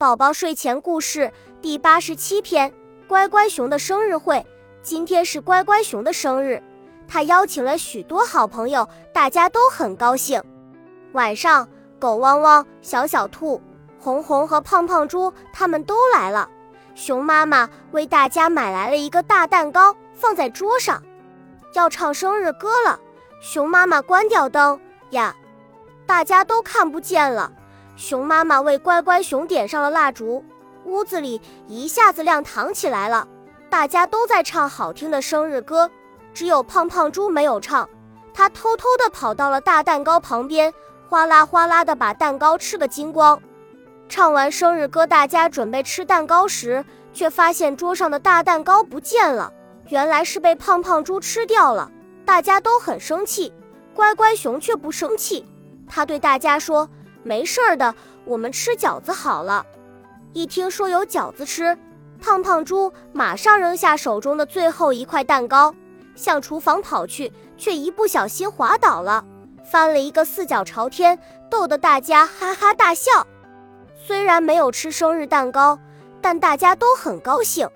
宝宝睡前故事第八十七篇：乖乖熊的生日会。今天是乖乖熊的生日，他邀请了许多好朋友，大家都很高兴。晚上，狗汪汪、小小兔、红红和胖胖猪他们都来了。熊妈妈为大家买来了一个大蛋糕，放在桌上。要唱生日歌了，熊妈妈关掉灯呀，大家都看不见了。熊妈妈为乖乖熊点上了蜡烛，屋子里一下子亮堂起来了。大家都在唱好听的生日歌，只有胖胖猪没有唱。他偷偷地跑到了大蛋糕旁边，哗啦哗啦地把蛋糕吃个精光。唱完生日歌，大家准备吃蛋糕时，却发现桌上的大蛋糕不见了。原来是被胖胖猪吃掉了。大家都很生气，乖乖熊却不生气。他对大家说。没事儿的，我们吃饺子好了。一听说有饺子吃，胖胖猪马上扔下手中的最后一块蛋糕，向厨房跑去，却一不小心滑倒了，翻了一个四脚朝天，逗得大家哈哈大笑。虽然没有吃生日蛋糕，但大家都很高兴。